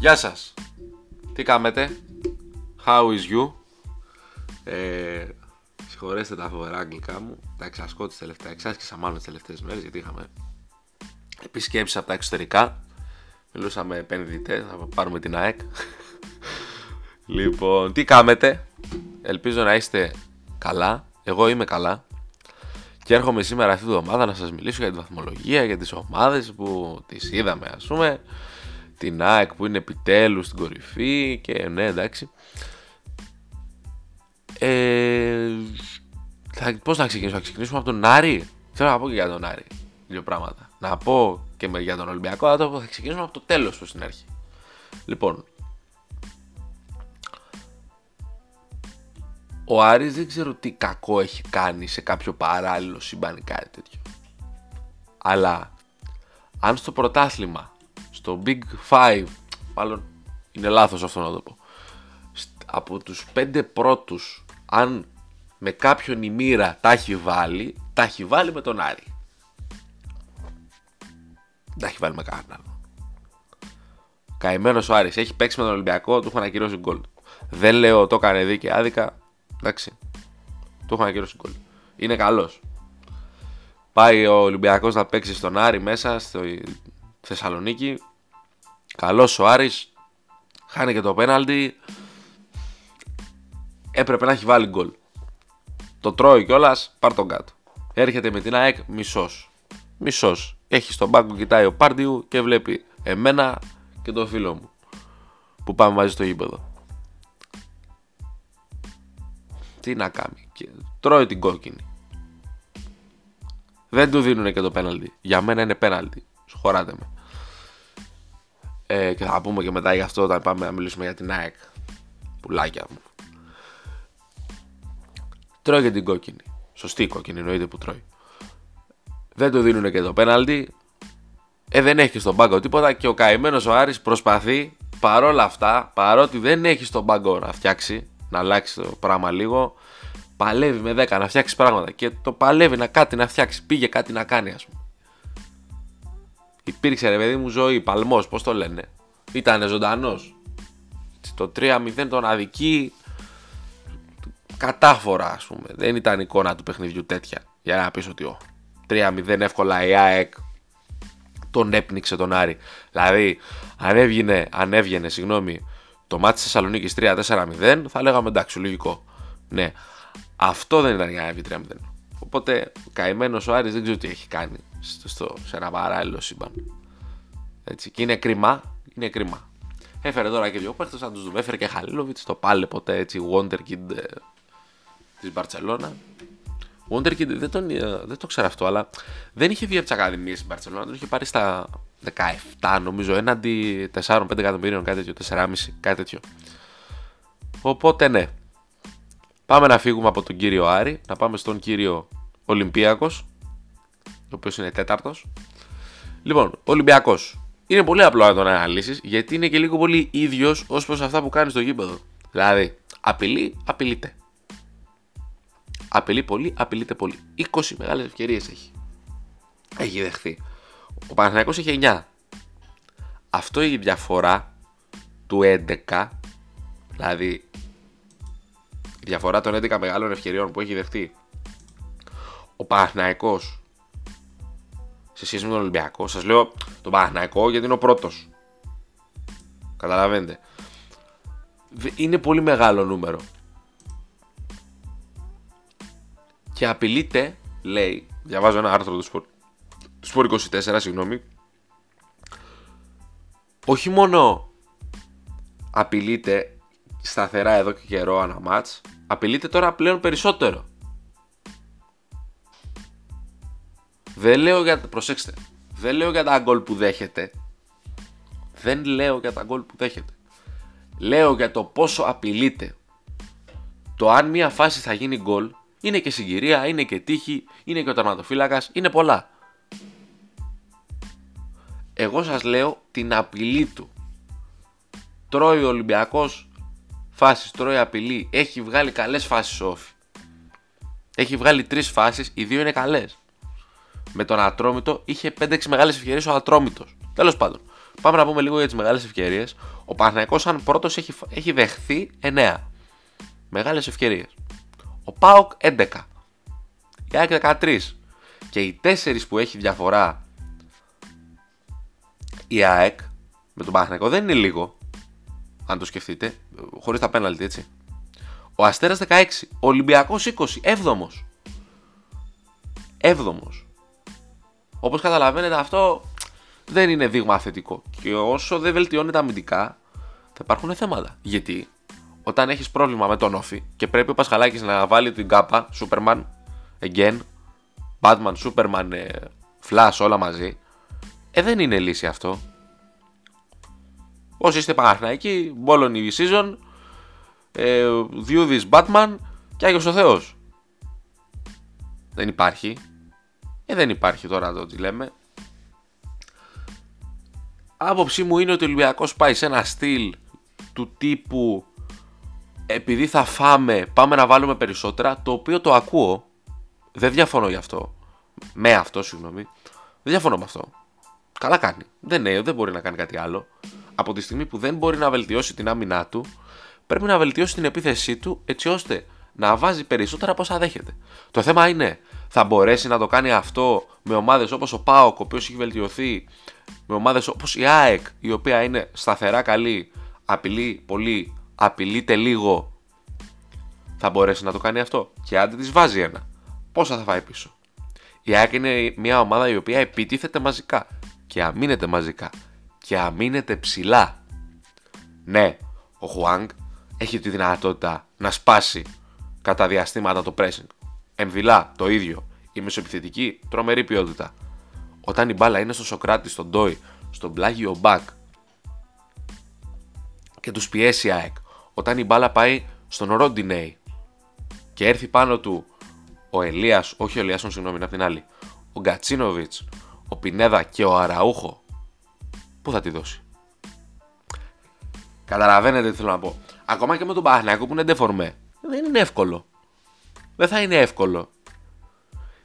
Γεια σας. Τι κάνετε. How is you; Ε, συγχωρέστε τα φοβερά αγγλικά μου. Τα εξασκώ τις τελευταίες, εξάσκησα μάλλον τις τελευταίες μέρες γιατί είχαμε επισκέψεις από τα εξωτερικά. Μιλούσα με επενδυτές, θα πάρουμε την ΑΕΚ. λοιπόν, τι κάνετε. Ελπίζω να είστε καλά. Εγώ είμαι καλά. Και έρχομαι σήμερα αυτή τη εβδομάδα να σας μιλήσω για τη βαθμολογία, για τις ομάδες που τις είδαμε ας πούμε την ΑΕΚ που είναι επιτέλους στην κορυφή και ναι εντάξει. Ε, θα, πώς να ξεκινήσουμε, θα ξεκινήσουμε από τον Άρη. Θέλω να πω και για τον Άρη δύο πράγματα. Να πω και για τον Ολυμπιακό αλλά θα ξεκινήσουμε από το τέλος προς την αρχή. Λοιπόν ο Άρης δεν ξέρω τι κακό έχει κάνει σε κάποιο παράλληλο σύμπαν ή κάτι τέτοιο. Αλλά αν στο πρωτάθλημα, στο Big Five, μάλλον είναι λάθος αυτό να το πω, από τους πέντε πρώτους, αν με κάποιον η μοίρα τα έχει βάλει, τα έχει βάλει με τον Άρη. Δεν τα έχει βάλει με κανέναν άλλο. Καημένος ο Άρης έχει παίξει με τον Ολυμπιακό, του έχουν ακυρώσει γκολ. Δεν λέω το έκανε δίκαια άδικα, Εντάξει. Το έχω ακυρώσει γκολ. Είναι καλός. Πάει ο Ολυμπιακός να παίξει στον Άρη μέσα στη Θεσσαλονίκη. Καλός ο Άρης. Χάνει και το πέναλτι. Έπρεπε να έχει βάλει γκολ. Το τρώει κιόλας, πάρ τον κάτω. Έρχεται με την ΑΕΚ μισός. Μισός. Έχει στον πάγκο, κοιτάει ο Πάρντιου και βλέπει εμένα και τον φίλο μου που πάμε μαζί στο γήπεδο. Τι να κάνει. Και τρώει την κόκκινη. Δεν του δίνουν και το πέναλτι. Για μένα είναι πέναλτι. Σχωράτε με. Ε, και θα πούμε και μετά γι' αυτό όταν πάμε να μιλήσουμε για την ΑΕΚ. Πουλάκια μου. Τρώει και την κόκκινη. Σωστή κόκκινη εννοείται που τρώει. Δεν του δίνουν και το πέναλτι. Ε, δεν έχει στον πάγκο τίποτα και ο καημένος ο Άρης προσπαθεί παρόλα αυτά, παρότι δεν έχει στον πάγκο να φτιάξει, να αλλάξει το πράγμα λίγο. Παλεύει με 10 να φτιάξει πράγματα και το παλεύει να κάτι να φτιάξει. Πήγε κάτι να κάνει, ας πούμε. Υπήρξε ρε παιδί μου ζωή, παλμός, πώς το λένε. Ήταν ζωντανός. Το 3-0 τον αδική κατάφορα, ας πούμε. Δεν ήταν εικόνα του παιχνιδιού τέτοια. Για να πεις ότι ο 3-0 εύκολα η ΑΕΚ τον έπνιξε τον Άρη. Δηλαδή, αν έβγαινε, αν έβγαινε συγγνώμη, το μάτι της Θεσσαλονίκης 3-4-0, θα λέγαμε εντάξει, λογικό. Ναι. Αυτό δεν ήταν για να βγει 3-0. Οπότε, καημένος ο Άρης δεν ξέρω τι έχει κάνει στο, στο, σε ένα παράλληλο σύμπαν. Έτσι. Και είναι κρίμα. Είναι κρίμα. Έφερε τώρα και δύο παίχτες να τους δούμε. Έφερε και Χαλίλοβιτς, το πάλε ποτέ έτσι. Wonderkid ε, της Μπαρσελόνα. Wonderkid δεν, τον, ε, δεν το ξέρω αυτό, αλλά δεν είχε βγει από τις ακαδημίες στην Μπαρσελόνα. Τον είχε πάρει στα 17 νομίζω έναντι 4-5 εκατομμυρίων κάτι τέτοιο, 4,5 κάτι τέτοιο. Οπότε ναι. Πάμε να φύγουμε από τον κύριο Άρη, να πάμε στον κύριο Ολυμπιακός, ο οποίος είναι τέταρτος. Λοιπόν, Ολυμπιακός. Είναι πολύ απλό να τον αναλύσεις γιατί είναι και λίγο πολύ ίδιος ως προς αυτά που κάνει στο γήπεδο. Δηλαδή, απειλεί, απειλείται. Απειλεί πολύ, απειλείται πολύ. 20 μεγάλες ευκαιρίες έχει. Έχει δεχθεί. Ο Παναθηναϊκός είχε 9. Αυτό η διαφορά του 11, δηλαδή η διαφορά των 11 μεγάλων ευκαιριών που έχει δεχτεί ο Παναθηναϊκός σε σχέση με τον Ολυμπιακό. Σας λέω τον Παναθηναϊκό γιατί είναι ο πρώτος. Καταλαβαίνετε. Είναι πολύ μεγάλο νούμερο. Και απειλείται, λέει, διαβάζω ένα άρθρο του Sport, Σπορ 24, συγγνώμη, όχι μόνο απειλείται σταθερά εδώ και καιρό ένα μάτς, απειλείται τώρα πλέον περισσότερο. Δεν λέω για, προσέξτε, δεν λέω για τα γκολ που δέχεται. Δεν λέω για τα γκολ που δέχεται. Λέω για το πόσο απειλείται. Το αν μια φάση θα γίνει γκολ είναι και συγκυρία, είναι και τύχη, είναι και ο τερματοφύλακας, είναι πολλά. Εγώ σας λέω την απειλή του. Τρώει ο Ολυμπιακός φάσεις, τρώει απειλή. Έχει βγάλει καλές φάσεις όφη. Έχει βγάλει τρεις φάσεις, οι δύο είναι καλές. Με τον Ατρόμητο είχε 5-6 μεγάλες ευκαιρίες ο Ατρόμητος. Τέλος πάντων. Πάμε να πούμε λίγο για τις μεγάλες ευκαιρίες. Ο Παναθυναϊκό, σαν πρώτος, έχει, έχει δεχθεί 9 μεγάλες ευκαιρίες. Ο Πάοκ 11. Η ΑΕΚ 13. Και οι 4 που έχει διαφορά η ΑΕΚ με τον Παναθηναϊκό δεν είναι λίγο. Αν το σκεφτείτε. Χωρίς τα πέναλτι, έτσι. Ο Αστέρας 16. Ο Ολυμπιακός 20. 7ο. 7ο. Όπως καταλαβαίνετε, αυτό δεν είναι δείγμα θετικό. Και όσο δεν βελτιώνεται αμυντικά, θα υπάρχουν θέματα. Γιατί όταν έχεις πρόβλημα με τον Όφη και πρέπει ο Πασχαλάκης να βάλει την κάπα, Superman, again, Batman, Superman, ε, Flash, όλα μαζί, ε, δεν είναι λύση αυτό. Όσοι είστε Παναθηναϊκοί, η season, ε, Διούδης Batman και Άγιος ο Θεός. Δεν υπάρχει. Ε, δεν υπάρχει τώρα το τι λέμε. Άποψή μου είναι ότι ο Ολυμπιακός πάει σε ένα στυλ του τύπου επειδή θα φάμε πάμε να βάλουμε περισσότερα το οποίο το ακούω. Δεν διαφωνώ γι' αυτό. Με αυτό συγγνώμη. Δεν διαφωνώ με αυτό. Καλά κάνει. Δεν, είναι, δεν μπορεί να κάνει κάτι άλλο. Από τη στιγμή που δεν μπορεί να βελτιώσει την άμυνά του πρέπει να βελτιώσει την επίθεσή του έτσι ώστε να βάζει περισσότερα από όσα δέχεται. Το θέμα είναι, θα μπορέσει να το κάνει αυτό με ομάδες όπως ο Πάοκ, ο οποίος έχει βελτιωθεί, με ομάδες όπως η ΑΕΚ, η οποία είναι σταθερά καλή, απειλεί πολύ, απειλείται λίγο. Θα μπορέσει να το κάνει αυτό; Και αν της βάζει ένα, πόσα θα φάει πίσω; Η ΑΕΚ είναι μια ομάδα η οποία επιτίθεται μαζικά και αμήνεται μαζικά και αμήνεται ψηλά. Ναι, ο Χουάνγκ έχει τη δυνατότητα να σπάσει κατά διαστήματα το pressing. Εμβυλά το ίδιο. Η μεσοεπιθετική τρομερή ποιότητα. Όταν η μπάλα είναι στο Σοκράτης, στον Ντόι, στον πλάγιο Μπακ και τους πιέσει η ΑΕΚ. Όταν η μπάλα πάει στον Ρόντινεϊ και έρθει πάνω του ο Ελίας, όχι ο Ελίας, συγγνώμη, είναι την άλλη, ο Γκατσίνοβιτς, ο Πινέδα και ο Αραούχο, πού θα τη δώσει; Καταλαβαίνετε τι θέλω να πω. Ακόμα και με τον Παναθηναϊκό που είναι ντεφορμέ. Δεν είναι εύκολο. Δεν θα είναι εύκολο.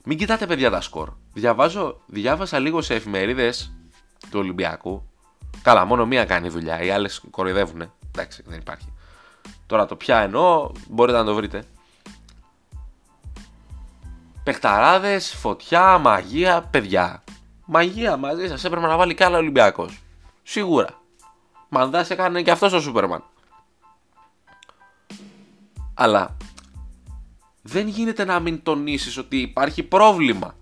Μην κοιτάτε παιδιά τα σκορ. Διαβάζω, διάβασα λίγο σε εφημερίδες του Ολυμπιακού. Καλά, μόνο μία κάνει δουλειά. Οι άλλες κοροϊδεύουν. Εντάξει, δεν υπάρχει. Τώρα το πια εννοώ, μπορείτε να το βρείτε. Πεχταράδε, φωτιά, μαγεία, παιδιά. Μαγεία μαζί σας έπρεπε να βάλει κι άλλο Ολυμπιακός. Σίγουρα. Μαντάς έκανε και αυτός ο Σούπερμαν. Αλλά δεν γίνεται να μην τονίσεις ότι υπάρχει πρόβλημα.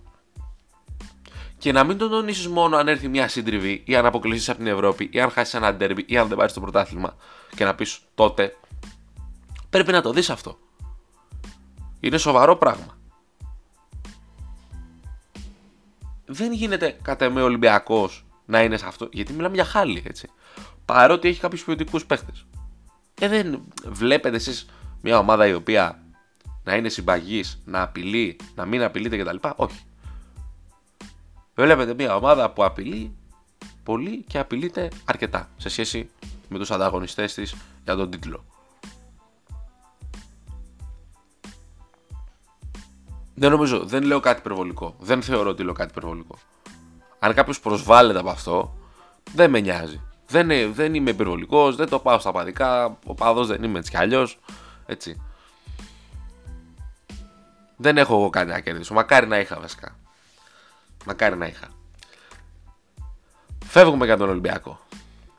Και να μην τον τονίσεις μόνο αν έρθει μια σύντριβη ή αν αποκλείσει από την Ευρώπη ή αν χάσεις ένα ντέρμπι ή αν δεν πάρεις το πρωτάθλημα και να πεις τότε. Πρέπει να το δεις αυτό. Είναι σοβαρό πράγμα. Δεν γίνεται κατά με Ολυμπιακός να είναι σε αυτό, γιατί μιλάμε για χάλι έτσι. Παρότι έχει κάποιους ποιοτικούς παίχτε. Ε, δεν βλέπετε εσείς μια ομάδα η οποία να είναι συμπαγής, να απειλεί, να μην απειλείται κτλ. Όχι. Βλέπετε μια ομάδα που απειλεί πολύ και απειλείται αρκετά σε σχέση με τους ανταγωνιστές της για τον τίτλο. Δεν νομίζω, δεν λέω κάτι υπερβολικό. Δεν θεωρώ ότι λέω κάτι υπερβολικό. Αν κάποιος προσβάλλεται από αυτό, δεν με νοιάζει. Δεν, δεν είμαι υπερβολικός, δεν το πάω στα παδικά. Ο παδός δεν είμαι έτσι κι αλλιώς. Έτσι. Δεν έχω εγώ κάτι να κερδίσω. Μακάρι να είχα βασικά. Μακάρι να είχα. Φεύγουμε για τον Ολυμπιακό.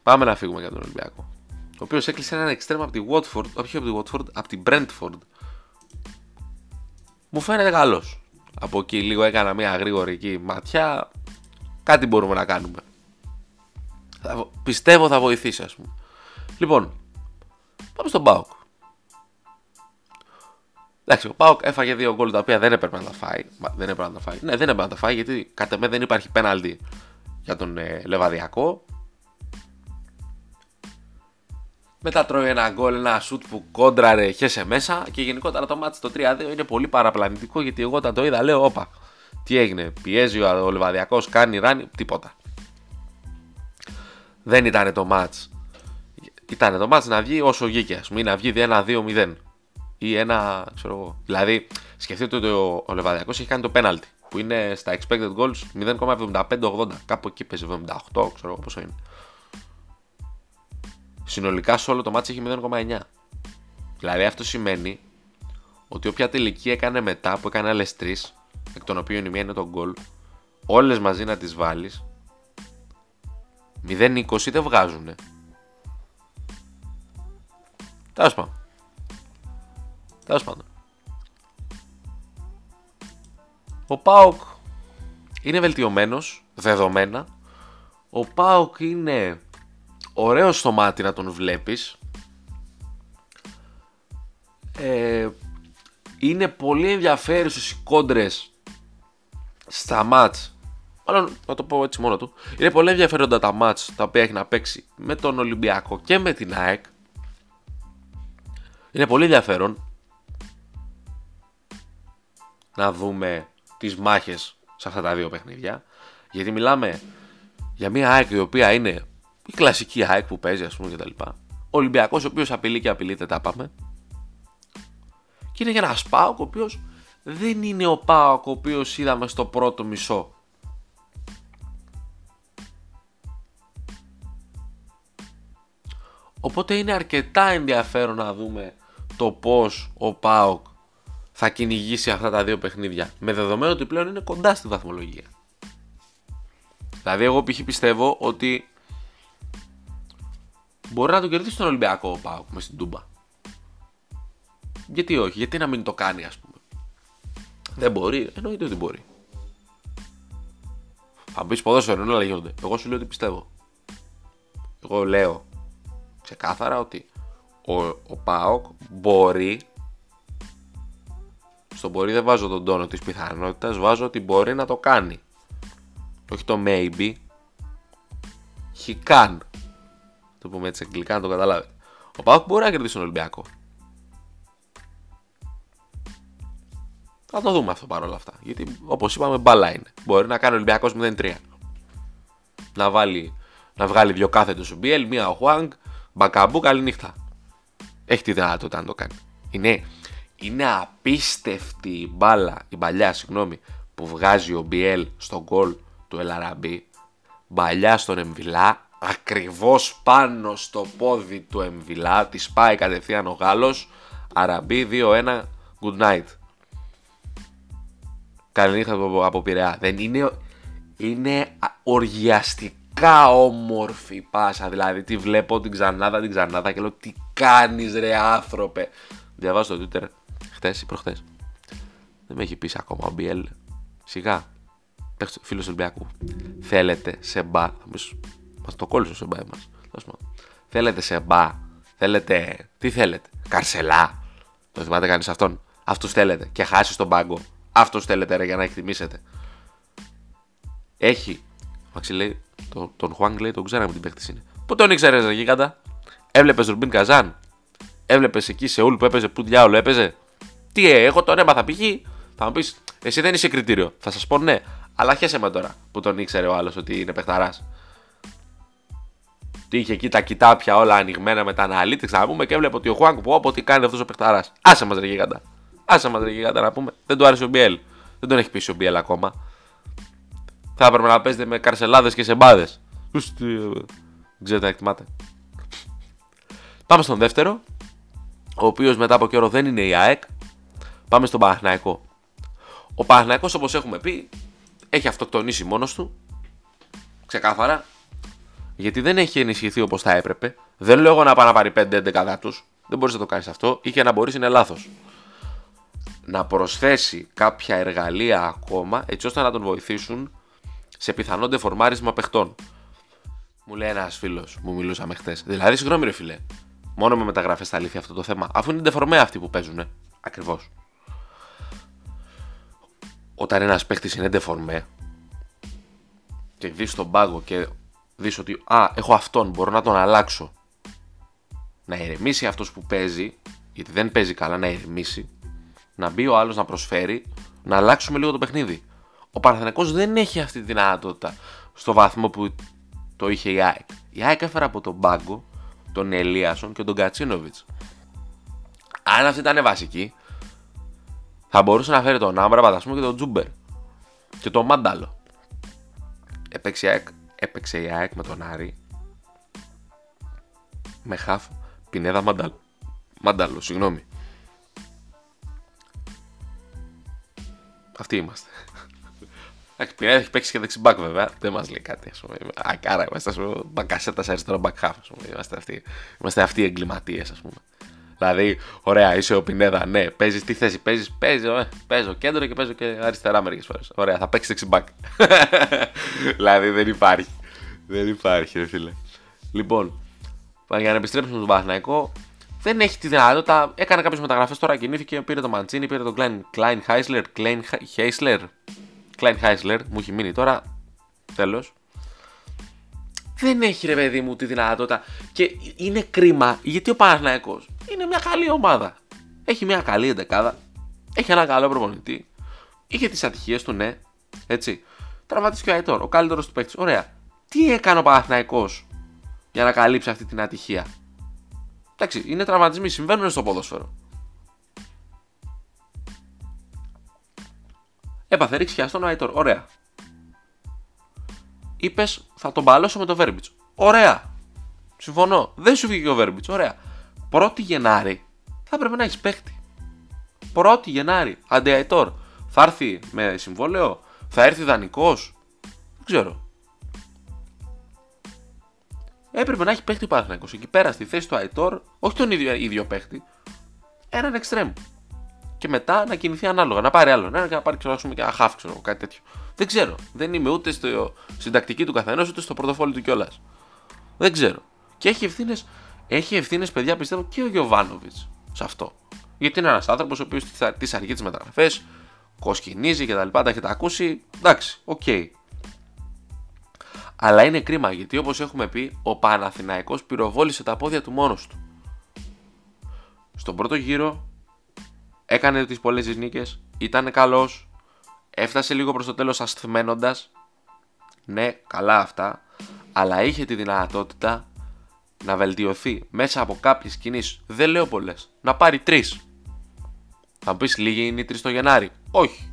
Πάμε να φύγουμε για τον Ολυμπιακό. Ο οποίος έκλεισε έναν εξτρέμμα από τη Watford, όχι από τη Watford, από την Brentford. Μου φαίνεται καλός. Από εκεί λίγο έκανα μια γρήγορη εκεί ματιά. Κάτι μπορούμε να κάνουμε. Θα, πιστεύω θα βοηθήσει, ας πούμε. Λοιπόν, πάμε στον Πάοκ. Εντάξει, ο Πάοκ έφαγε δύο γκολ τα οποία δεν έπρεπε να τα φάει. Δεν έπρεπε να τα φάει. Ναι, δεν έπρεπε να τα φάει γιατί κατά με δεν υπάρχει πέναλτι για τον ε, Λεβαδιακό. Μετά τρώει ένα γκολ, ένα σουτ που κόντραρε, χέσε μέσα και γενικότερα το μάτι στο 3-2 είναι πολύ παραπλανητικό γιατί εγώ όταν το είδα λέω όπα, τι έγινε, πιέζει ο Λεβαδιακός, κάνει ράνι, τίποτα. Δεν ήταν το μάτς. Ήταν το μάτς να βγει όσο βγήκε, ας πούμε, να βγει 1-2-0 ή ένα, ξέρω εγώ. Δηλαδή, σκεφτείτε ότι ο, ο Λεβαδιακός έχει κάνει το πέναλτι που είναι στα expected goals 0,75-80. Κάπου εκεί παίζει 78, ξέρω εγώ πόσο είναι. Συνολικά σε όλο το μάτι έχει 0,9. Δηλαδή αυτό σημαίνει ότι όποια τελική έκανε μετά που έκανε άλλες τρεις, εκ των οποίων η μία είναι το γκολ, όλες μαζί να τις βάλεις, 0-20 δεν βγάζουνε. Τέλος πάντων. Τέλος πάντων. Ο Πάοκ είναι βελτιωμένος, δεδομένα. Ο Πάοκ είναι ωραίο στο μάτι να τον βλέπεις. Ε, είναι πολύ ενδιαφέρουσες οι κόντρες στα μάτς. Μάλλον να το πω έτσι μόνο του. Είναι πολύ ενδιαφέροντα τα μάτς τα οποία έχει να παίξει με τον Ολυμπιακό και με την ΑΕΚ. Είναι πολύ ενδιαφέρον να δούμε τις μάχες σε αυτά τα δύο παιχνίδια. Γιατί μιλάμε για μια ΑΕΚ η οποία είναι η κλασική ΑΕΚ που παίζει, ας πούμε κτλ. Ο Ολυμπιακός, ο οποίος απειλεί και απειλείται, τα πάμε. Και είναι για ένας Πάοκ ο οποίος δεν είναι ο Πάοκ ο οποίος είδαμε στο πρώτο μισό. Οπότε είναι αρκετά ενδιαφέρον να δούμε το πώς ο ΠΑΟΚ θα κυνηγήσει αυτά τα δύο παιχνίδια. Με δεδομένο ότι πλέον είναι κοντά στη βαθμολογία. Δηλαδή εγώ π.χ. πιστεύω ότι μπορεί να το κερδίσει τον Ολυμπιακό ο ΠΑΟΚ μες στην Τούμπα. Γιατί όχι, γιατί να μην το κάνει ας πούμε. Δεν μπορεί, εννοείται ότι μπορεί. Θα μπει ποδόσφαιρο, όλα γίνονται. Εγώ σου λέω ότι πιστεύω. Εγώ λέω ξεκάθαρα ότι ο, ο ΠΑΟΚ μπορεί στον μπορεί δεν βάζω τον τόνο της πιθανότητας, βάζω ότι μπορεί να το κάνει. Όχι το maybe. He can. Το πούμε έτσι αγγλικά να το καταλάβετε. Ο Πάοκ μπορεί να κερδίσει τον Ολυμπιακό. Θα το δούμε αυτό παρόλα αυτά. Γιατί όπως είπαμε, μπάλα είναι. Μπορεί να κάνει ο Ολυμπιακός 0-3. Να, βάλει, να βγάλει δύο κάθετο ο Μπιέλ, μία ο Χουάνγκ, μπακαμπού, καλή νύχτα. Έχει τη δυνατότητα να το κάνει. Είναι, είναι απίστευτη η μπάλα, η παλιά, συγγνώμη, που βγάζει ο Μπιέλ στο γκολ του Ελαραμπή. Μπαλιά στον Εμβιλά, ακριβώς πάνω στο πόδι του Εμβιλά, τη πάει κατευθείαν ο Γάλλος, Αραμπή 2-1, good night. Καλή νύχτα από, από Πειραιά. Δεν είναι, είναι οργιαστικά όμορφη πάσα. Δηλαδή τη βλέπω την ξανάδα, την ξανάδα και λέω τι κάνεις ρε άνθρωπε; Διαβάζω το Twitter χθε ή προχθέ. Δεν με έχει πει ακόμα ο Μπιέλ. Σιγά. Φίλος Ολυμπιακού. Θέλετε σε μπα. Θα μας το κόλλησε σε μπα μα. Θέλετε σε μπα. Θέλετε. Τι θέλετε. Καρσελά. Το θυμάται κανείς αυτόν; Αυτούς θέλετε. Και χάσει τον πάγκο. Αυτό θέλετε ρε για να εκτιμήσετε. Έχει. Μαξι λέει. Το, τον Χουάνγκ λέει τον ξέραμε την παίχτη είναι. Πού τον ήξερες, ρε γίγαντα; Έβλεπες Ρουμπίν Καζάν; Έβλεπες εκεί σε όλου που έπαιζε. Πού διάολο έπαιζε; Τι ε, εγώ τον έμαθα π.χ. Θα μου πεις, εσύ δεν είσαι κριτήριο. Θα σας πω ναι, αλλά χέσε με τώρα που τον ήξερε ο άλλος ότι είναι παιχταράς. Τι είχε εκεί τα κοιτάπια όλα ανοιγμένα με τα analytics να πούμε και έβλεπε ότι ο Χουάνκ που ό,τι κάνει αυτός ο παιχταράς. Άσε μας ρε γίγαντα. Άσε μας ρε γίγαντα να πούμε. Δεν του άρεσε ο Μπιέλ. Δεν τον έχει πείσει ο Μπιέλ ακόμα. Θα έπρεπε να παίζετε με καρσελάδες και σεμπάδες. Δεν ξέρετε να εκτιμάτε. Πάμε στον δεύτερο. Ο οποίος μετά από καιρό δεν είναι η ΑΕΚ. Πάμε στον Παναθηναϊκό. Ο Παναθηναϊκός όπως έχουμε πει έχει αυτοκτονήσει μόνος του. Ξεκάθαρα. Γιατί δεν έχει ενισχυθεί όπως θα έπρεπε. Δεν λέω εγώ να πάει να πάρει 5-11 τους. Δεν μπορείς να το κάνεις αυτό. Ή και να μπορείς είναι λάθος. Να προσθέσει κάποια εργαλεία ακόμα έτσι ώστε να τον βοηθήσουν σε πιθανό ντεφορμάρισμα παιχτών. Μου λέει ένας φίλος, μου μιλούσαμε χθες. Δηλαδή, συγγνώμη, ρε φιλέ. Μόνο με μεταγραφές στα αλήθεια αυτό το θέμα. Αφού είναι ντεφορμέ αυτοί που παίζουν. Ακριβώς όταν ένας παίχτη είναι ντεφορμέ και δεις τον πάγκο και δεις ότι Α, έχω αυτόν, μπορώ να τον αλλάξω. Να ηρεμήσει αυτός που παίζει, γιατί δεν παίζει καλά, να ηρεμήσει, να μπει ο άλλος να προσφέρει, να αλλάξουμε λίγο το παιχνίδι. Ο Παναθηναϊκός δεν έχει αυτή τη δυνατότητα στο βαθμό που το είχε η ΑΕΚ. Η ΑΕΚ έφερε από τον πάγκο τον Ελίασον και τον Κατσίνοβιτς. Αν αυτή ήταν βασική, θα μπορούσε να φέρει τον Άμπρα, πούμε, και τον Τζούμπερ. Και τον Μάνταλο. Έπαιξε, έπαιξε η ΑΕΚ με τον Άρη. με χαφ Πινέδα Μαντάλο. Μαντάλο, συγγνώμη. Αυτοί είμαστε. Εντάξει, Πινέδα έχει παίξει και δεξιμπάκ βέβαια. Δεν μας λέει κάτι. Ας πούμε. Ακάρα είμαστε. Ας πούμε, μπακασέτα σε αριστερό back half. Ας πούμε. Είμαστε, αυτοί, είμαστε αυτοί οι εγκληματίες, ας πούμε. Δηλαδή, ωραία, είσαι ο Πινέδα. Ναι, παίζεις τι θέση παίζεις. Παίζεις, ε, παίζω κέντρο και παίζω και αριστερά μερικές φορές. Ωραία, θα παίξεις δεξιμπάκ. δηλαδή δεν υπάρχει. Δεν υπάρχει, ρε φίλε. Λοιπόν, για να επιστρέψουμε στον Παναθηναϊκό, δεν έχει τη δυνατότητα. Έκανε κάποιες μεταγραφές τώρα, κινήθηκε, πήρε το Μαντσίνη, πήρε τον Klein, Klein Heisler. Klein Heisler. Klein Heisler, μου έχει μείνει τώρα. Τέλος. Δεν έχει ρε παιδί μου τη δυνατότητα. Και είναι κρίμα γιατί ο Παναθηναϊκός είναι μια καλή ομάδα. Έχει μια καλή εντεκάδα. Έχει ένα καλό προπονητή. Είχε τις ατυχίες του, ναι. Έτσι. Τραυματίστηκε ο Αϊτόρ, ο καλύτερος του παίκτης. Ωραία. Τι έκανε ο Παναθηναϊκός για να καλύψει αυτή την ατυχία; Εντάξει, είναι τραυματισμοί, συμβαίνουν στο ποδόσφαιρο. Έπαθε ρίξει στον Αϊτόρ. Ωραία. Είπες, θα τον παλώσω με το Βέρμπιτς. Ωραία. Συμφωνώ. Δεν σου βγήκε ο Βέρμπιτς. Ωραία. 1η Γενάρη θα πρέπει να έχεις παίχτη. 1η Γενάρη. Αντιαϊτόρ. Θα έρθει με συμβόλαιο. Θα έρθει δανεικός. Δεν ξέρω. Έπρεπε να έχει παίχτη Παναθηναϊκός εκεί πέρα στη θέση του Αϊτόρ, όχι τον ίδιο, ίδιο παίχτη, έναν εξτρέμ. Και μετά να κινηθεί ανάλογα, να πάρει άλλο. Να, να πάρει ξέρω, και ένα χάφ, ξέρω, κάτι τέτοιο. Δεν ξέρω. Δεν είμαι ούτε στο, στην τακτική του καθενός, ούτε στο πορτοφόλι του κιόλας. Δεν ξέρω. Και έχει ευθύνες, έχει ευθύνες, παιδιά, πιστεύω και ο Γιωβάνοβιτς σε αυτό. Γιατί είναι ένας άνθρωπος ο οποίος τις αργεί τις μεταγραφές, κοσκινίζει κτλ. Τα, τα έχετε ακούσει. Εντάξει, OK. Okay. Αλλά είναι κρίμα γιατί όπως έχουμε πει ο Παναθηναϊκός πυροβόλησε τα πόδια του μόνος του. Στον πρώτο γύρο έκανε τις πολλές νίκες, ήταν καλός, έφτασε λίγο προς το τέλος ασθμαίνοντας. Ναι, καλά αυτά, αλλά είχε τη δυνατότητα να βελτιωθεί μέσα από κάποιες κινήσεις, δεν λέω πολλές, να πάρει τρεις. Θα μου πεις λίγοι είναι οι τρεις το Γενάρη; Όχι.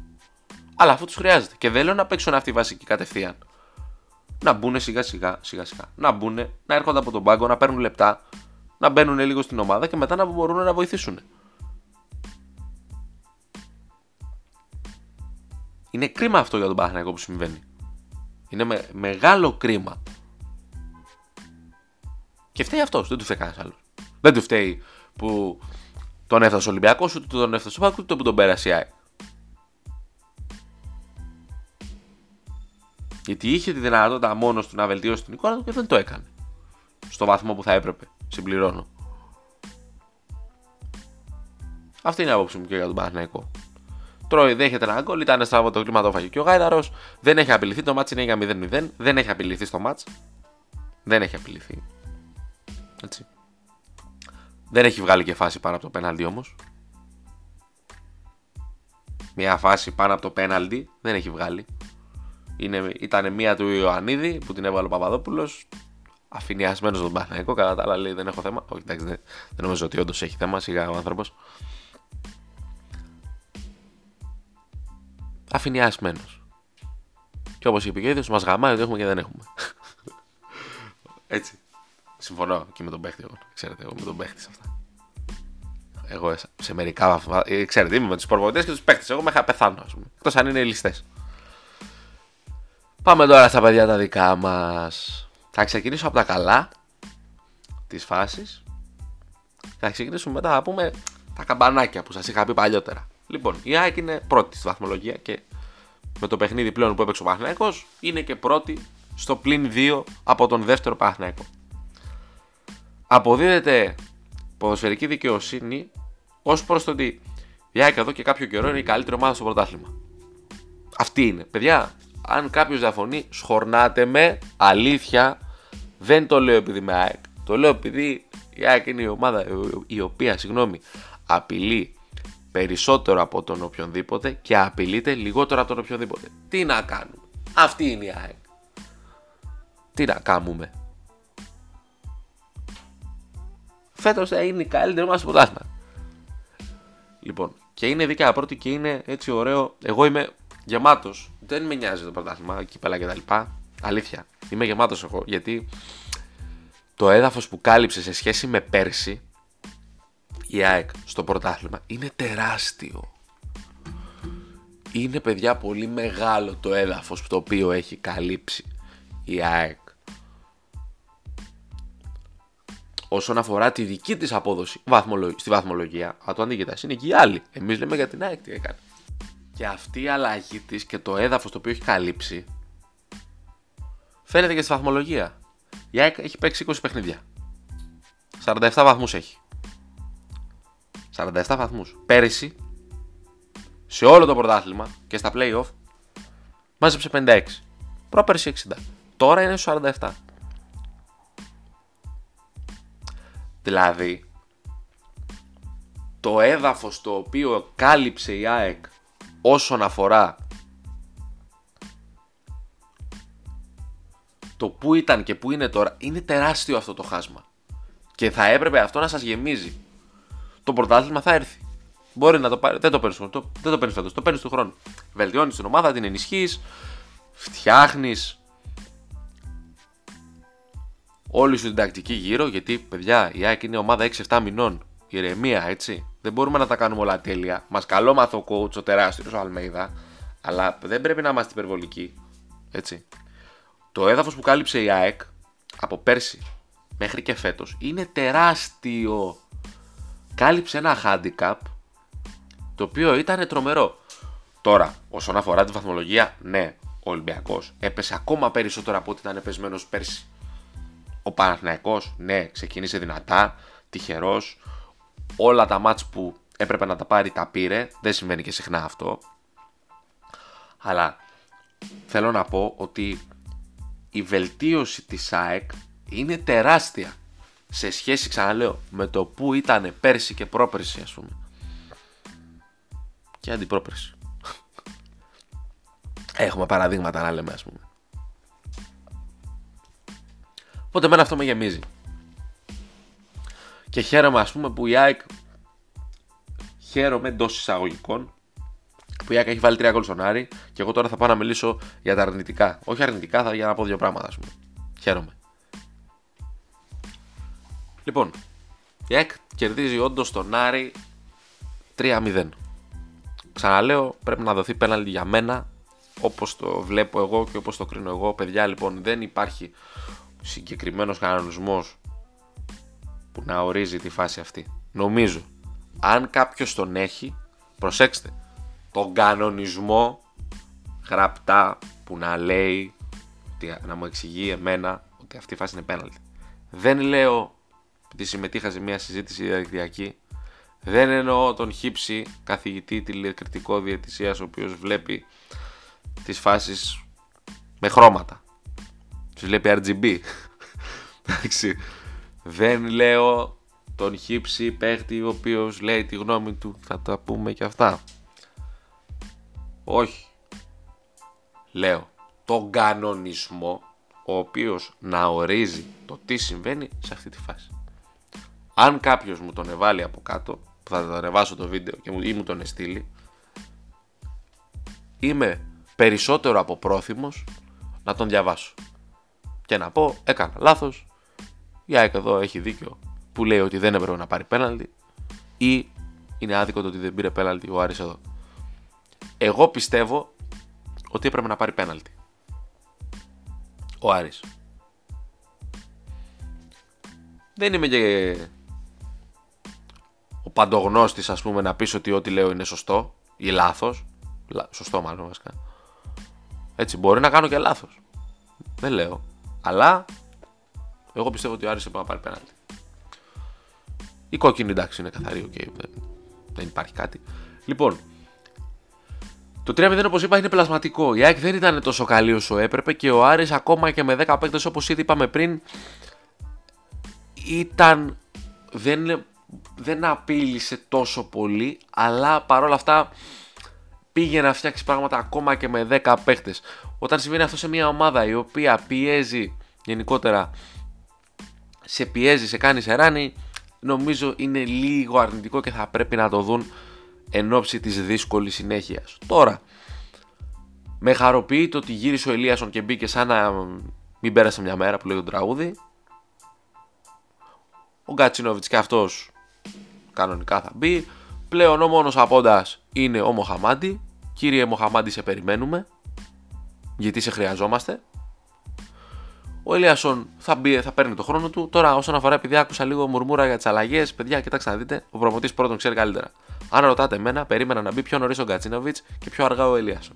Αλλά αφού τους χρειάζεται. Και δεν λέω να παίξουν αυτή η βασική κατευθείαν να μπουν σιγά σιγά, σιγά σιγά. Να μπουν, να έρχονται από τον πάγκο, να παίρνουν λεπτά, να μπαίνουν λίγο στην ομάδα και μετά να μπορούν να βοηθήσουν. Είναι κρίμα αυτό για τον Παναθηναϊκό που συμβαίνει. Είναι με, μεγάλο κρίμα. Και φταίει αυτός, δεν του φταίει κανένας άλλος. Δεν του φταίει που τον έφτασε ο Ολυμπιακός, ούτε τον έφτασε ο Πάκου, ούτε που τον πέρασε η Γιατί είχε τη δυνατότητα μόνος του να βελτιώσει την εικόνα του και δεν το έκανε. Στο βαθμό που θα έπρεπε. Συμπληρώνω. Αυτή είναι η άποψη μου και για τον Παναθηναϊκό. Τρώει, δέχεται ένα γκολ, ήταν στραβό το κλίμα το φάγει και ο Γάιδαρος. Δεν έχει απειληθεί, το μάτς είναι για 0-0. Δεν έχει απειληθεί στο μάτς. Δεν έχει απειληθεί. Έτσι. Δεν έχει βγάλει και φάση πάνω από το πέναλτι όμως. Μια φάση πάνω από το πέναλτι δεν έχει βγάλει. Είναι, ήταν μία του Ιωαννίδη που την έβαλε ο Παπαδόπουλος. Αφηνιασμένο στον Παναγικό. Κατά τα άλλα λέει δεν έχω θέμα. Όχι, εντάξει, δεν, δεν νομίζω ότι όντως έχει θέμα. Σιγά ο άνθρωπος. Αφηνιασμένο. Και όπως είπε και ο ίδιο, μας γαμάει ότι έχουμε και δεν έχουμε. Έτσι. Συμφωνώ και με τον παίχτη. Εγώ. Ξέρετε, εγώ με τον παίχτη σε αυτά. Εγώ σε μερικά βαθμά. Ε, ξέρετε, είμαι με τους προπονητές και τους παίχτες. Εγώ με είχα πεθάνω, ας πούμε. Εκτός αν είναι ληστές. Πάμε τώρα στα παιδιά τα δικά μας. Θα ξεκινήσω από τα καλά της φάσης. Θα ξεκινήσουμε μετά να πούμε τα καμπανάκια που σας είχα πει παλιότερα. Λοιπόν, η ΑΕΚ είναι πρώτη στη βαθμολογία και με το παιχνίδι πλέον που έπαιξε ο Παναθηναϊκός είναι και πρώτη στο πλήν 2 από τον δεύτερο Παναθηναϊκό. Αποδίδεται ποδοσφαιρική δικαιοσύνη ως προς το ότι η ΑΕΚ εδώ και κάποιο καιρό είναι η καλύτερη ομάδα στο πρωτάθλημα. Αυτή είναι. Παιδιά, αν κάποιος διαφωνεί, σχορνάτε με. Αλήθεια, δεν το λέω επειδή είμαι ΑΕΚ. Το λέω επειδή η ΑΕΚ είναι η ομάδα η οποία συγγνώμη, απειλεί περισσότερο από τον οποιονδήποτε και απειλείται λιγότερο από τον οποιονδήποτε. Τι να κάνουμε; Αυτή είναι η ΑΕΚ. Τι να κάνουμε; Φέτος θα είναι η καλύτερη μας στο Λοιπόν, και είναι δίκαια πρώτη και είναι έτσι ωραίο. Εγώ είμαι γεμάτος. Δεν με νοιάζει το πρωτάθλημα, κύπελα κτλ. Αλήθεια. Είμαι γεμάτος εγώ γιατί το έδαφος που κάλυψε σε σχέση με πέρσι η ΑΕΚ στο πρωτάθλημα είναι τεράστιο. Είναι παιδιά πολύ μεγάλο το έδαφος το οποίο έχει καλύψει η ΑΕΚ. Όσον αφορά τη δική της απόδοση στη βαθμολογία, θα το αντικειτάς, είναι και οι άλλοι. Εμείς λέμε για την ΑΕΚ τι έκανε. Και αυτή η αλλαγή της και το έδαφος το οποίο έχει καλύψει φαίνεται και στη βαθμολογία. Η ΑΕΚ έχει παίξει 20 παιχνίδια. 47 βαθμούς έχει. 47 βαθμούς. Πέρυσι, σε όλο το πρωτάθλημα και στα play-off, μάζεψε 56. Πρόπερσι 60. Τώρα είναι 47. Δηλαδή, το έδαφος το οποίο κάλυψε η ΑΕΚ όσον αφορά το που ήταν και που είναι τώρα, είναι τεράστιο αυτό το χάσμα. Και θα έπρεπε αυτό να σας γεμίζει. Το πρωτάθλημα θα έρθει. Μπορεί να το πάρει. Δεν το παίρνεις το, δεν το παίρνεις φέτος. Το παίρνεις του χρόνου. Βελτιώνεις την ομάδα, την ενισχύεις, φτιάχνεις όλη σου την τακτική γύρω. Γιατί, παιδιά, η ΑΕΚ είναι ομάδα 6-7 μηνών. Ηρεμία, έτσι. Δεν μπορούμε να τα κάνουμε όλα τέλεια. Μας καλό μάθο ο coach, ο τεράστιος, ο Αλμέιδα. Αλλά δεν πρέπει να είμαστε υπερβολικοί. Έτσι. Το έδαφος που κάλυψε η ΑΕΚ από πέρσι μέχρι και φέτος είναι τεράστιο. Κάλυψε ένα handicap το οποίο ήταν τρομερό. Τώρα, όσον αφορά τη βαθμολογία, ναι, ο Ολυμπιακός έπεσε ακόμα περισσότερο από ό,τι ήταν πεσμένος πέρσι. Ο Παναθηναϊκός, ναι, ξεκίνησε δυνατά, τυχερός. Όλα τα μάτς που έπρεπε να τα πάρει τα πήρε. Δεν συμβαίνει και συχνά αυτό. Αλλά θέλω να πω ότι η βελτίωση της ΑΕΚ είναι τεράστια σε σχέση, ξαναλέω, με το που ήταν πέρσι και πρόπερσι ας πούμε και αντιπρόπερση. Έχουμε παραδείγματα να λέμε, ας πούμε. Οπότε εμένα αυτό με γεμίζει. Και χαίρομαι, ας πούμε, που η ΑΕΚ. Χαίρομαι εντός εισαγωγικών που η ΑΕΚ έχει βάλει τρία γκολ στον Άρη και εγώ τώρα θα πάω να μιλήσω για τα αρνητικά. Όχι αρνητικά, θα για να πω δύο πράγματα, ας πούμε. Χαίρομαι. Λοιπόν, η ΑΕΚ κερδίζει όντως τον Άρη 3-0. Ξαναλέω, πρέπει να δοθεί πέναλτι για μένα, όπως το βλέπω εγώ και όπως το κρίνω εγώ. Παιδιά, λοιπόν, δεν υπάρχει συγκεκριμένος κανονισμός που να ορίζει τη φάση αυτή. Νομίζω, αν κάποιος τον έχει, προσέξτε, τον κανονισμό γραπτά που να λέει, να μου εξηγεί εμένα ότι αυτή η φάση είναι πέναλτι. Δεν λέω ότι συμμετείχα σε μια συζήτηση διαδικτυακή δεν εννοώ τον χύψη καθηγητή τηλεκριτικό διαιτησίας ο οποίος βλέπει τις φάσεις με χρώματα. Τις βλέπει RGB. Εντάξει. Δεν λέω τον χύψη παίχτη ο οποίος λέει τη γνώμη του. Θα τα πούμε και αυτά. Όχι. Λέω τον κανονισμό ο οποίος να ορίζει το τι συμβαίνει σε αυτή τη φάση. Αν κάποιος μου τον εβάλει από κάτω θα το ανεβάσω το βίντεο και μου, ή μου τον εστίλει είμαι περισσότερο από πρόθυμος να τον διαβάσω και να πω έκανα λάθος η ΑΕΚ εδώ έχει δίκιο που λέει ότι δεν έπρεπε να πάρει πέναλτι ή είναι άδικο το ότι δεν πήρε πέναλτι ο Άρης εδώ. Εγώ πιστεύω ότι έπρεπε να πάρει πέναλτι. Ο Άρης. Δεν είμαι και ο παντογνώστης ας πούμε να πεις ότι ό,τι λέω είναι σωστό ή λάθος. Σωστό μάλλον βασικά. Έτσι μπορεί να κάνω και λάθος. Δεν λέω. Αλλά εγώ πιστεύω ότι ο Άρης έπρεπε να πάρει πέναλτι. Η κόκκινη εντάξει είναι καθαρή, okay, δεν, δεν υπάρχει κάτι. Λοιπόν, το 3-0 όπως είπα είναι πλασματικό. Η ΑΕΚ δεν ήταν τόσο καλή όσο έπρεπε και ο Άρης ακόμα και με 10 παίκτες όπως ήδη είπαμε πριν ήταν, δεν δεν απείλησε τόσο πολύ, αλλά παρόλα αυτά πήγε να φτιάξει πράγματα ακόμα και με 10 παίχτες. Όταν συμβαίνει αυτό σε μια ομάδα η οποία πιέζει γενικότερα, σε πιέζει, σε κάνει σεράνι, νομίζω είναι λίγο αρνητικό και θα πρέπει να το δουν εν ώψη της δύσκολης συνέχειας. Τώρα, με χαροποιεί το ότι γύρισε ο Ελίασον και μπήκε σαν να μην πέρασε μια μέρα που λέει το τραγούδι. Ο Γκατσίνοβιτ και αυτός κανονικά θα μπει. Πλέον ο μόνος απόντας είναι ο Μοχαμάντι. Κύριε Μοχαμάντι, σε περιμένουμε. Γιατί σε χρειαζόμαστε. Ο Ελίασον θα, μπει, θα παίρνει το χρόνο του. Τώρα, όσον αφορά, επειδή άκουσα λίγο μουρμούρα για τις αλλαγές, παιδιά, κοιτάξτε να δείτε, ο προμοτή πρώτον ξέρει καλύτερα. Αν ρωτάτε εμένα, περίμενα να μπει πιο νωρίς ο Γκατσίνοβιτς και πιο αργά ο Ελίασον.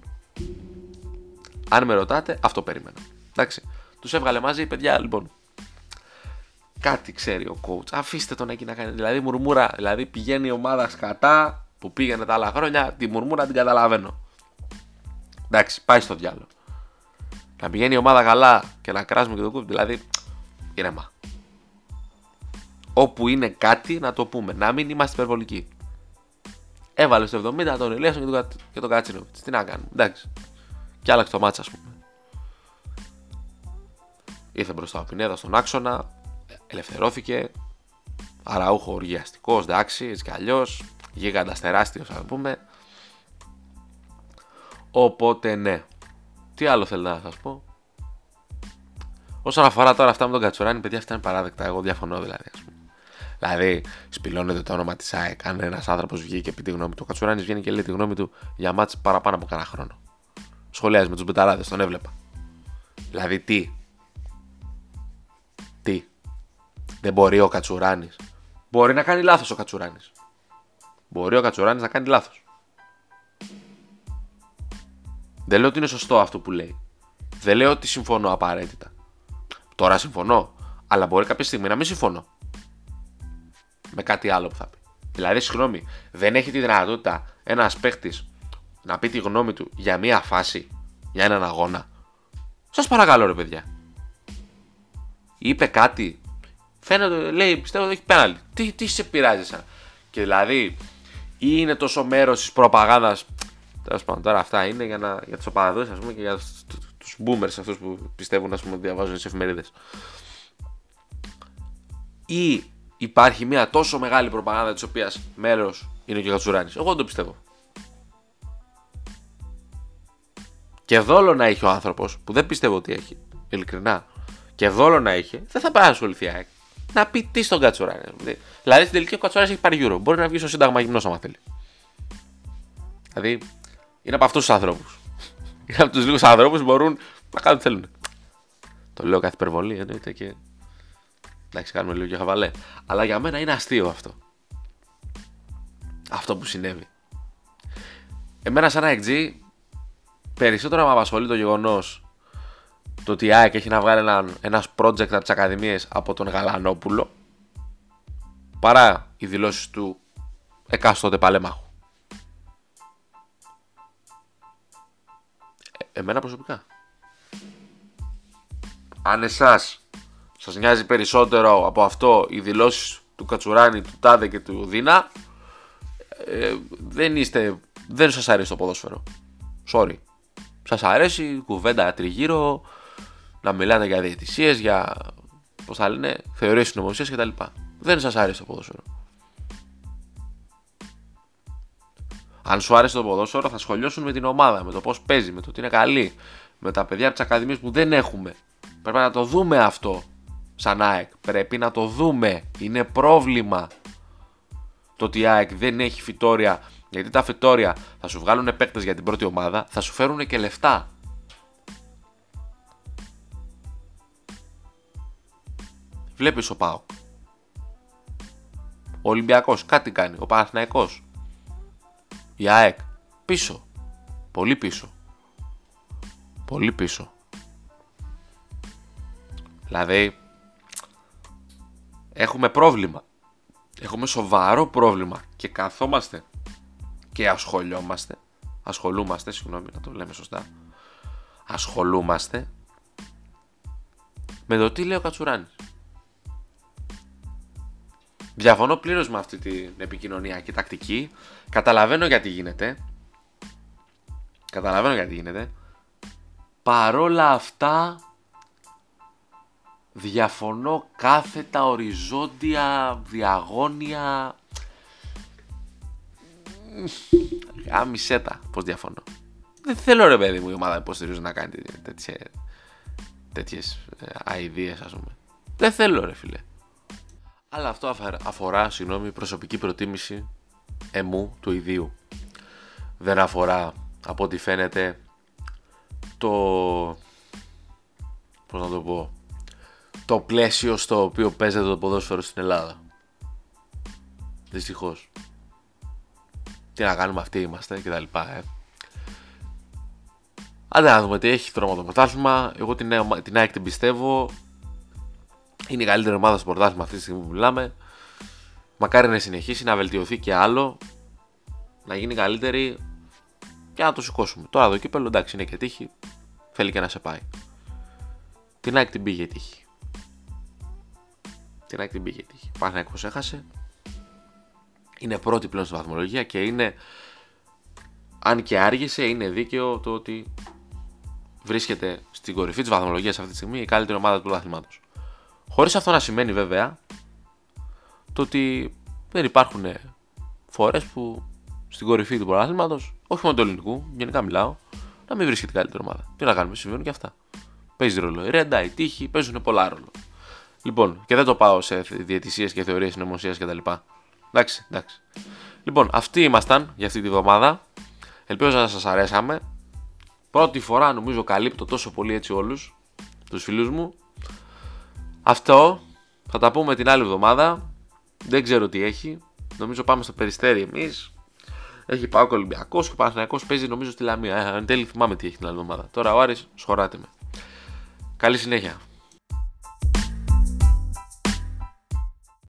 Αν με ρωτάτε, αυτό περίμενα. Εντάξει. Τους έβγαλε μαζί, παιδιά, λοιπόν. Κάτι ξέρει ο coach. Αφήστε τον εκεί να κάνει. Δηλαδή, μουρμούρα, δηλαδή πηγαίνει η ομάδα σκατά που πήγαινε τα άλλα χρόνια, τη μουρμούρα την καταλαβαίνω. Εντάξει, πάει στο διάλογο. Να πηγαίνει η ομάδα καλά και να κράσουμε και το κούμπι. Δηλαδή, ηρεμά. Όπου είναι κάτι να το πούμε. Να μην είμαστε υπερβολικοί. Έβαλε στο 70 τον Ελίασον και τον, και τον Κατσίνοβιτς. Τι να κάνουμε. Εντάξει. Και άλλαξε το μάτσα, ας πούμε. Ήρθε μπροστά ο Πινέδας στον άξονα. Ελευθερώθηκε. Αραούχο οργιαστικός, εντάξει, έτσι κι αλλιώς. Γίγαντας τεράστιος, ας πούμε. Οπότε ναι. Τι άλλο θέλω να σας πω. Όσον αφορά τώρα αυτά με τον Κατσουράνη, παιδιά, αυτά είναι παράδεκτα. Εγώ διαφωνώ δηλαδή. Ας πούμε. Δηλαδή, σπηλώνεται το όνομα της ΑΕΚ. Αν ένας άνθρωπος βγει και πει τη γνώμη του, ο Κατσουράνης βγαίνει και λέει τη γνώμη του για μάτς παραπάνω από κανένα χρόνο. Σχολιάζει με τους μπεταράδες, τον έβλεπα. Δηλαδή, τι; Τι. Δεν μπορεί ο Κατσουράνης. Μπορεί να κάνει λάθος ο Κατσουράνης. Μπορεί ο Κατσουράνης να κάνει λάθος. Δεν λέω ότι είναι σωστό αυτό που λέει. Δεν λέω ότι συμφωνώ απαραίτητα. Τώρα συμφωνώ. Αλλά μπορεί κάποια στιγμή να μην συμφωνώ. Με κάτι άλλο που θα πει. Δηλαδή, συγγνώμη, δεν έχει τη δυνατότητα ένας παίχτης να πει τη γνώμη του για μία φάση, για έναν αγώνα. Σας παρακαλώ, ρε παιδιά. Είπε κάτι. Φαίνεται, λέει, πιστεύω ότι έχει πέναλτι. Τι, τι σε πειράζει, σαν. Και δηλαδή, ή είναι τόσο μέρος της προπαγάνδας Τέλος πάντων, τώρα αυτά είναι για, να, για τους οπαδούς ας πούμε και για τους boomers αυτούς που πιστεύουν ας πούμε, ότι διαβάζουν τις εφημερίδες. Ή υπάρχει μια τόσο μεγάλη προπαγάνδα της οποίας μέρος είναι και ο Κατσουράνη. Εγώ δεν το πιστεύω. Και δόλο να έχει ο άνθρωπος, που δεν πιστεύω ότι έχει, ειλικρινά, και δόλο να έχει, δεν θα πάει να ασχοληθεί να πει τι στον Κατσουράνη. Δηλαδή στην τελική ο Κατσουράνη έχει πάρει γύρω. Μπορεί να βγει στο Σύνταγμα γυμνός άμα θέλει. Δηλαδή είναι από αυτούς τους ανθρώπους. Είναι από τους λίγους ανθρώπους που μπορούν να κάνουν τι θέλουν. Το λέω κάθε υπερβολή εννοείται και. Εντάξει, κάνουμε λίγο και χαβαλέ. Αλλά για μένα είναι αστείο αυτό. Αυτό που συνέβη. Εμένα, σαν AXG, περισσότερο με απασχολεί το γεγονός το ότι η ΑΕΚ έχει να βγάλει ένα ένας project από τις Ακαδημίες από τον Γαλανόπουλο παρά οι δηλώσεις του εκάστοτε παλέμαχου. Εμένα προσωπικά. Αν εσάς σας νοιάζει περισσότερο από αυτό οι δηλώσεις του Κατσουράνη, του Τάδε και του Δίνα, ε, δεν είστε. Δεν σας αρέσει το ποδόσφαιρο. Sorry. Σας αρέσει η κουβέντα τριγύρω, να μιλάτε για διαιτησίες, για. Πώς θα λένε, θεωρίες συνωμοσίας κτλ. Δεν σας αρέσει το ποδόσφαιρο. Αν σου άρεσε το ποδόσφαιρο, θα σχολιάσουν με την ομάδα, με το πώς παίζει, με το ότι είναι καλή, με τα παιδιά από τι ακαδημίε που δεν έχουμε. Πρέπει να το δούμε αυτό σαν ΑΕΚ. Πρέπει να το δούμε. Είναι πρόβλημα το ότι η ΑΕΚ δεν έχει φυτόρια. Γιατί τα φυτόρια θα σου βγάλουν επέκταση για την πρώτη ομάδα, θα σου φέρουν και λεφτά. Βλέπεις ο ΠΑΟΚ. Ο Ολυμπιακός κάτι κάνει. Ο Παναθηναϊκός η ΑΕΚ πίσω. Πολύ πίσω. Πολύ πίσω. Δηλαδή, έχουμε πρόβλημα. Έχουμε σοβαρό πρόβλημα και καθόμαστε και ασχολιόμαστε. Ασχολούμαστε, συγγνώμη να το λέμε σωστά. Ασχολούμαστε με το τι λέει ο Κατσουράνης. Διαφωνώ πλήρως με αυτή την επικοινωνιακή τακτική. Καταλαβαίνω γιατί γίνεται. Καταλαβαίνω γιατί γίνεται. Παρόλα αυτά διαφωνώ κάθετα, οριζόντια, διαγώνια. Άμισέ τα, πώς διαφωνώ. Δεν θέλω ρε παιδί μου η ομάδα υποστηρίζει να κάνει τέτοιες, τέτοιες ε, αηδίες ας πούμε. Δεν θέλω ρε φίλε. Αλλά αυτό αφορά, συγγνώμη, προσωπική προτίμηση εμού του ιδίου. Δεν αφορά, από ό,τι φαίνεται, το... Πώς να το πω... Το πλαίσιο στο οποίο παίζεται το ποδόσφαιρο στην Ελλάδα. Δυστυχώς. Τι να κάνουμε, αυτοί είμαστε και τα λοιπά, ε. Άντε να δούμε τι έχει τρόμο το πρωτάθλημα. Εγώ την, την ΑΕΚ την πιστεύω. Είναι η καλύτερη ομάδα στο πρωτάθλημα αυτή τη στιγμή που μιλάμε. Μακάρι να συνεχίσει να βελτιωθεί και άλλο. Να γίνει καλύτερη και να το σηκώσουμε. Τώρα το κύπελο εντάξει είναι και τύχη. Θέλει και να σε πάει. Την ΑΕΚ την πήγε τύχη. Την ΑΕΚ την πήγε τύχη. Παναγιακός έχασε. Είναι πρώτη πλέον στη βαθμολογία και είναι αν και άργησε είναι δίκαιο το ότι βρίσκεται στην κορυφή της βαθμολογίας αυτή τη στιγμή η καλύτερη ομάδα του πρωταθλήματος. Χωρίς αυτό να σημαίνει βέβαια το ότι δεν υπάρχουν φορές που στην κορυφή του πρωταθλήματο, όχι μόνο του ελληνικού, γενικά μιλάω, να μην βρίσκεται η καλύτερη ομάδα. Τι να κάνουμε, συμβαίνουν και αυτά. Παίζει ρόλο η ρέντα, η τύχη, παίζουν πολλά ρόλο. Λοιπόν, και δεν το πάω σε διαιτησίες και θεωρίες συνωμοσίας κτλ. Εντάξει, εντάξει. Λοιπόν, αυτοί ήμασταν για αυτή τη βδομάδα. Ελπίζω να σας αρέσαμε. Πρώτη φορά νομίζω καλύπτω τόσο πολύ έτσι όλους τους φίλους μου. Αυτό θα τα πούμε την άλλη εβδομάδα. Δεν ξέρω τι έχει. Νομίζω πάμε στο περιστέρι εμείς. Έχει πάω ο Ολυμπιακός και ο Παναθυναϊκό παίζει νομίζω στη Λαμία. Ε, εν τέλει θυμάμαι τι έχει την άλλη εβδομάδα. Τώρα ο Άρης σχωράτε με. Καλή συνέχεια.